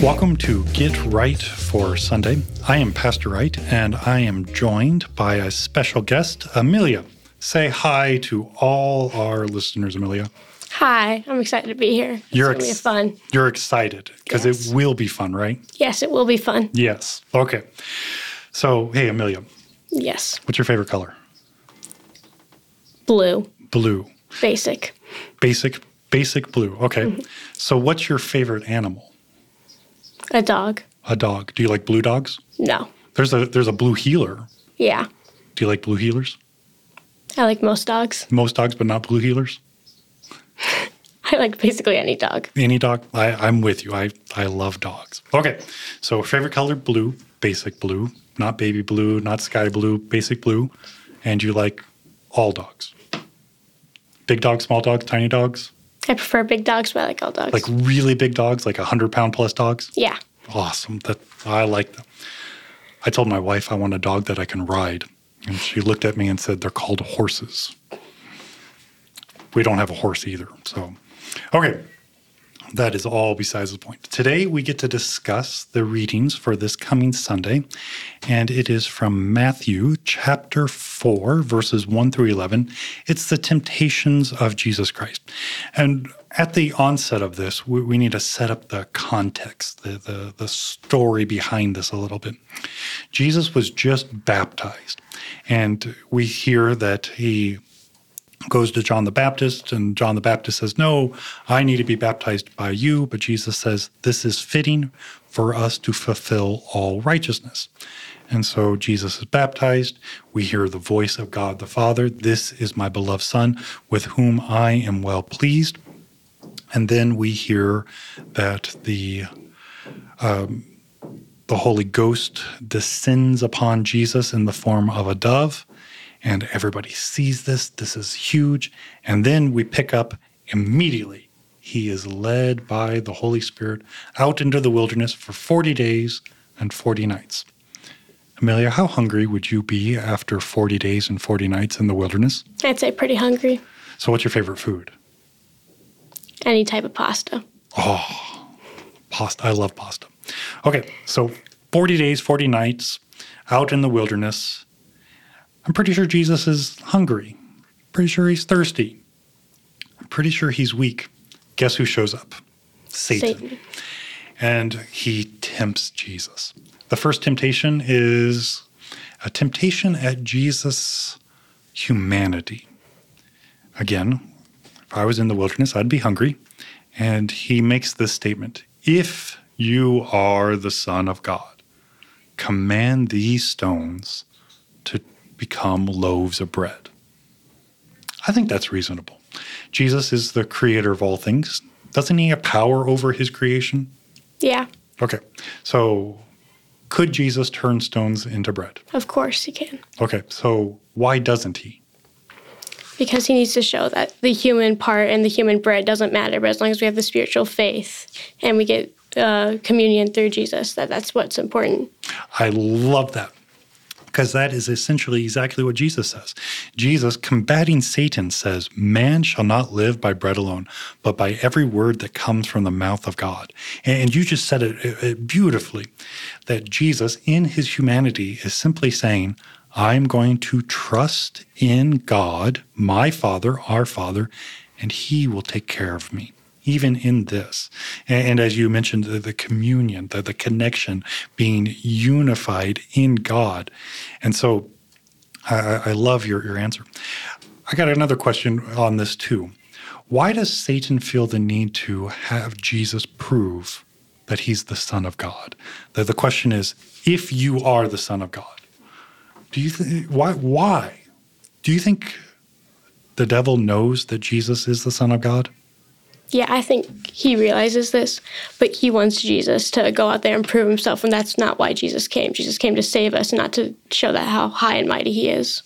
Welcome to Get Right for Sunday. I am Pastor Wright, and I am joined by a special guest, Amelia. Say hi to all our listeners, Amelia. Hi, I'm excited to be here. It's You're ex- fun. You're excited because Yes. it will be fun, right? Yes, it will be fun. Yes. Okay. So, hey, Amelia, Yes, what's your favorite color? blue, Blue. basic. Basic, basic blue. Okay. Mm-hmm. So, what's your favorite animal? A dog. A dog. Do you like blue dogs? No. There's a there's a blue heeler. Yeah, Do you like blue heelers? I like most dogs. Most dogs, but not blue heelers. I like basically any dog. Any dog? I, I'm with you. I, I love dogs. Okay. So favorite color blue, basic blue, not baby blue, not sky blue, basic blue. And you like all dogs. Big dogs, small dogs, tiny dogs, I prefer big dogs, but I like all dogs. like really big dogs, like a hundred pound plus dogs. yeah, Awesome. That I like them. I told my wife I want a dog that I can ride. And she looked at me and said, they're called horses. We don't have a horse either. So, okay. That is all besides the point. Today we get to discuss the readings for this coming Sunday, and it is from Matthew chapter 4, verses 1 through 11. It's the temptations of Jesus Christ. And at the onset of this, we, we need to set up the context, the, the, the story behind this a little bit. Jesus was just baptized, and we hear that he goes to John the Baptist, and John the Baptist says, No, I need to be baptized by you. But Jesus says, This is fitting for us to fulfill all righteousness. And so Jesus is baptized. We hear the voice of God the Father This is my beloved Son, with whom I am well pleased. And then we hear that the um, the Holy Ghost descends upon Jesus in the form of a dove, and everybody sees this. This is huge. And then we pick up immediately. He is led by the Holy Spirit out into the wilderness for 40 days and 40 nights. Amelia, how hungry would you be after 40 days and 40 nights in the wilderness? I'd say pretty hungry. So, what's your favorite food? Any type of pasta. Oh, pasta. I love pasta. Okay, so 40 days, 40 nights out in the wilderness. I'm pretty sure Jesus is hungry. Pretty sure he's thirsty. I'm pretty sure he's weak. Guess who shows up? Satan. Satan. And he tempts Jesus. The first temptation is a temptation at Jesus' humanity. Again, if I was in the wilderness, I'd be hungry. And he makes this statement If you are the Son of God, command these stones to become loaves of bread. I think that's reasonable. Jesus is the creator of all things. Doesn't he have power over his creation? Yeah, Okay. So could Jesus turn stones into bread? of course he can. Okay. So why doesn't he? Because he needs to show that the human part and the human bread doesn't matter, but as long as we have the spiritual faith and we get uh, communion through Jesus, that that's what's important. I love that because that is essentially exactly what Jesus says. Jesus, combating Satan, says, Man shall not live by bread alone, but by every word that comes from the mouth of God. And you just said it, beautifully that Jesus, in his humanity, is simply saying, I'm going to trust in God, my Father, our Father, and he will take care of me even in this. And, and as you mentioned, the, the communion, the, the connection, being unified in God. And so I, I- love your, your answer. I got another question on this too. Why does Satan feel the need to have Jesus prove that he's the Son of God? The, the question is, if you are the Son of God, do you think why why? Do you think the devil knows that Jesus is the Son of God? Yeah, I think he realizes this, but he wants Jesus to go out there and prove himself, and that's not why Jesus came. Jesus came to save us, not to show that how high and mighty he is.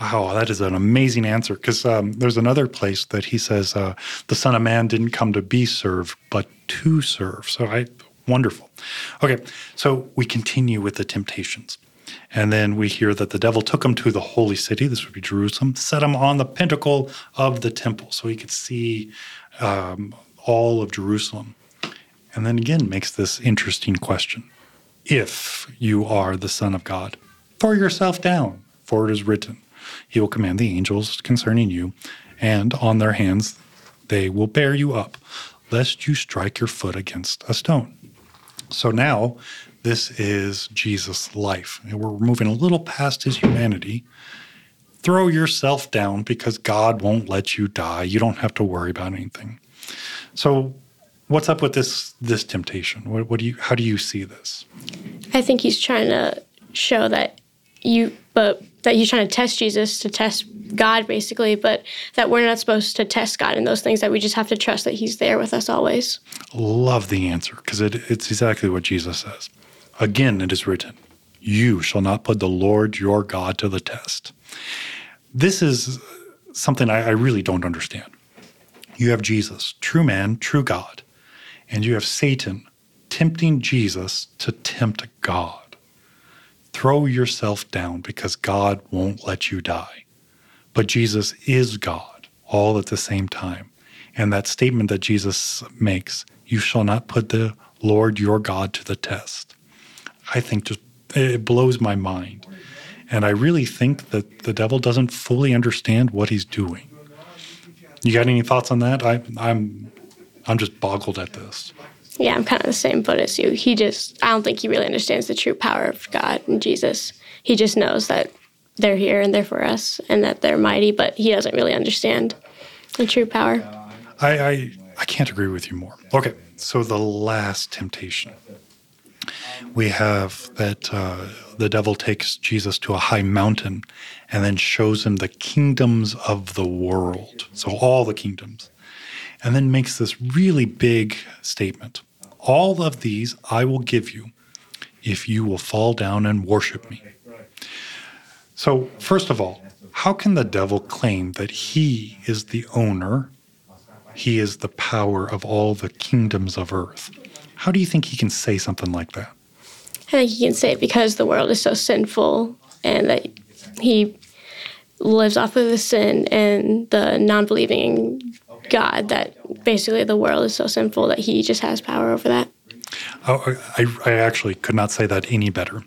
Oh, that is an amazing answer. Because um, there's another place that he says uh, the Son of Man didn't come to be served, but to serve. So I wonderful. Okay, so we continue with the temptations. And then we hear that the devil took him to the holy city, this would be Jerusalem, set him on the pinnacle of the temple so he could see um, all of Jerusalem. And then again makes this interesting question If you are the Son of God, throw yourself down, for it is written, He will command the angels concerning you, and on their hands they will bear you up, lest you strike your foot against a stone. So now this is Jesus' life. And we're moving a little past his humanity. Throw yourself down because God won't let you die. You don't have to worry about anything. So what's up with this this temptation? What, what do you how do you see this? I think he's trying to show that you but that he's trying to test Jesus to test God basically, but that we're not supposed to test God in those things that we just have to trust that he's there with us always. Love the answer because it, it's exactly what Jesus says. Again, it is written, You shall not put the Lord your God to the test. This is something I, I really don't understand. You have Jesus, true man, true God, and you have Satan tempting Jesus to tempt God. Throw yourself down because God won't let you die. But Jesus is God all at the same time. And that statement that Jesus makes, you shall not put the Lord your God to the test. I think just it blows my mind. And I really think that the devil doesn't fully understand what he's doing. You got any thoughts on that? I, I'm I'm just boggled at this. Yeah, I'm kind of the same boat as you. He just I don't think he really understands the true power of God and Jesus. He just knows that they're here and they're for us and that they're mighty, but he doesn't really understand the true power. I I, I can't agree with you more. Okay, so the last temptation we have that uh, the devil takes Jesus to a high mountain and then shows him the kingdoms of the world. So, all the kingdoms. And then makes this really big statement All of these I will give you if you will fall down and worship me. So, first of all, how can the devil claim that he is the owner? He is the power of all the kingdoms of earth. How do you think he can say something like that? I think he can say it because the world is so sinful and that he lives off of the sin and the non believing God that basically the world is so sinful that he just has power over that. Oh, I, I actually could not say that any better.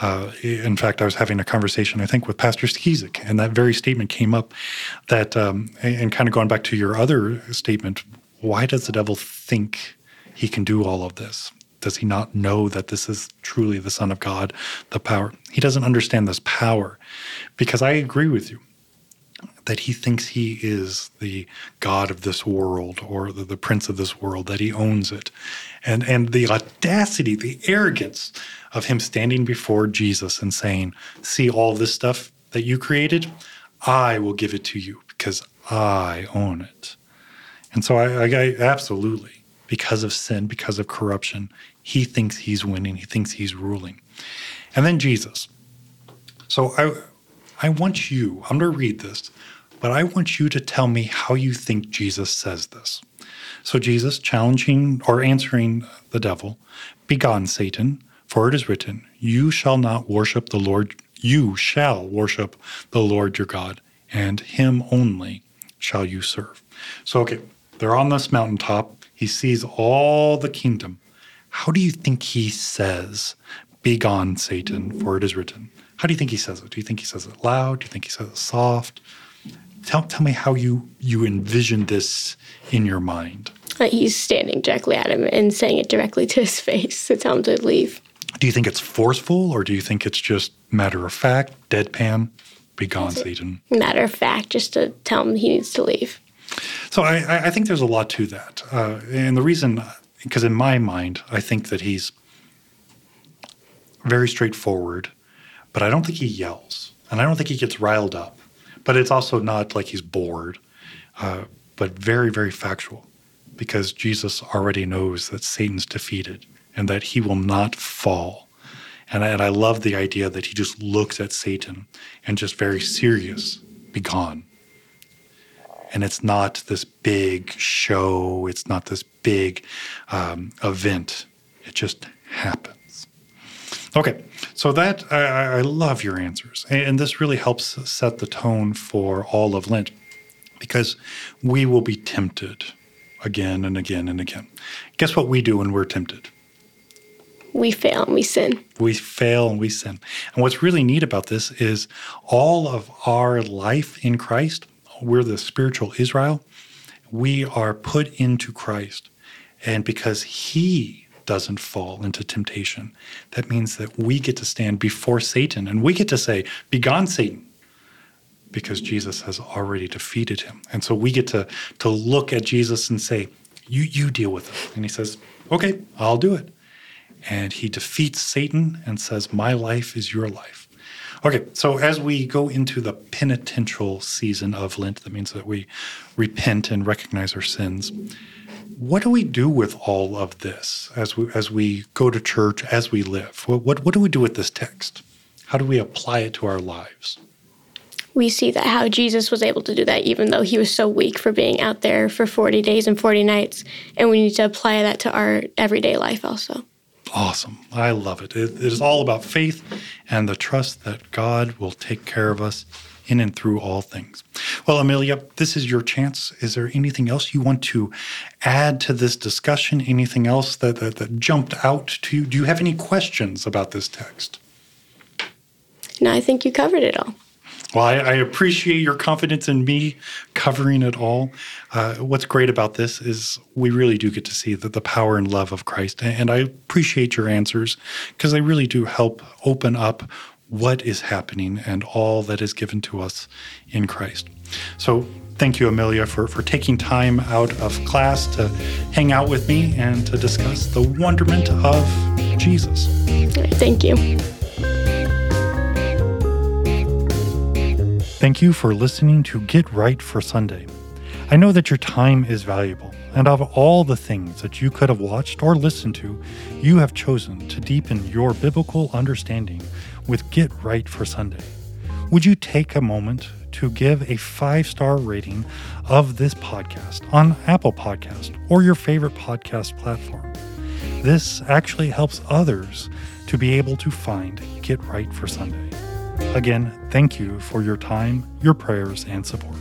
Uh, in fact, I was having a conversation, I think, with Pastor Skizik, and that very statement came up. That, um, and kind of going back to your other statement, why does the devil think he can do all of this? Does he not know that this is truly the Son of God, the power? He doesn't understand this power because I agree with you that he thinks he is the God of this world or the, the prince of this world, that he owns it. And, and the audacity, the arrogance of him standing before Jesus and saying, See all this stuff that you created? I will give it to you because I own it. And so I, I, I absolutely, because of sin, because of corruption, he thinks he's winning, he thinks he's ruling. And then Jesus. So I I want you, I'm going to read this, but I want you to tell me how you think Jesus says this. So Jesus challenging or answering the devil, Begone, Satan, for it is written, You shall not worship the Lord, you shall worship the Lord your God, and him only shall you serve. So, okay, they're on this mountaintop. He sees all the kingdom. How do you think he says, Begone, Satan, for it is written? How do you think he says it? Do you think he says it loud? Do you think he says it soft? Tell, tell me how you, you envision this in your mind. Uh, he's standing directly at him and saying it directly to his face to tell him to leave. Do you think it's forceful or do you think it's just matter of fact, deadpan, begone, Satan? Matter of fact, just to tell him he needs to leave. So I, I think there's a lot to that. Uh, and the reason because in my mind, I think that he's very straightforward, but I don't think he yells, and I don't think he gets riled up. But it's also not like he's bored, uh, but very, very factual. because Jesus already knows that Satan's defeated and that he will not fall. And I, and I love the idea that he just looks at Satan and just very serious, be gone. And it's not this big show, it's not this big um, event, it just happens. Okay, so that I, I love your answers. And this really helps set the tone for all of Lent because we will be tempted again and again and again. Guess what we do when we're tempted? We fail and we sin. We fail and we sin. And what's really neat about this is all of our life in Christ, we're the spiritual Israel, we are put into Christ. And because He doesn't fall into temptation, that means that we get to stand before Satan and we get to say, Begone, Satan because Jesus has already defeated him. And so we get to, to look at Jesus and say, you, you deal with it. And he says, Okay, I'll do it. And he defeats Satan and says, My life is your life. Okay, so as we go into the penitential season of Lent, that means that we repent and recognize our sins. What do we do with all of this as we as we go to church, as we live? What, what, what do we do with this text? How do we apply it to our lives? we see that how Jesus was able to do that, even though he was so weak for being out there for 40 days and 40 nights. And we need to apply that to our everyday life also. Awesome. I love it. It, it is all about faith and the trust that God will take care of us in and through all things. Well, Amelia, this is your chance. Is there anything else you want to add to this discussion? Anything else that, that, that jumped out to you? Do you have any questions about this text? No, I think you covered it all. Well, I, I, appreciate your confidence in me covering it all. Uh, what's great about this is we really do get to see the, the power and love of Christ. And I appreciate your answers because they really do help open up what is happening and all that is given to us in Christ. So thank you, Amelia, for, for taking time out of class to hang out with me and to discuss the wonderment of Jesus. Thank you. Thank you for listening to Get Right for Sunday. I know that your time is valuable, and of all the things that you could have watched or listened to, you have chosen to deepen your biblical understanding with Get Right for Sunday. Would you take a moment to give a five star rating of this podcast on Apple Podcast or your favorite podcast platform? This actually helps others to be able to find Get Right for Sunday. Again, thank you for your time, your prayers, and support.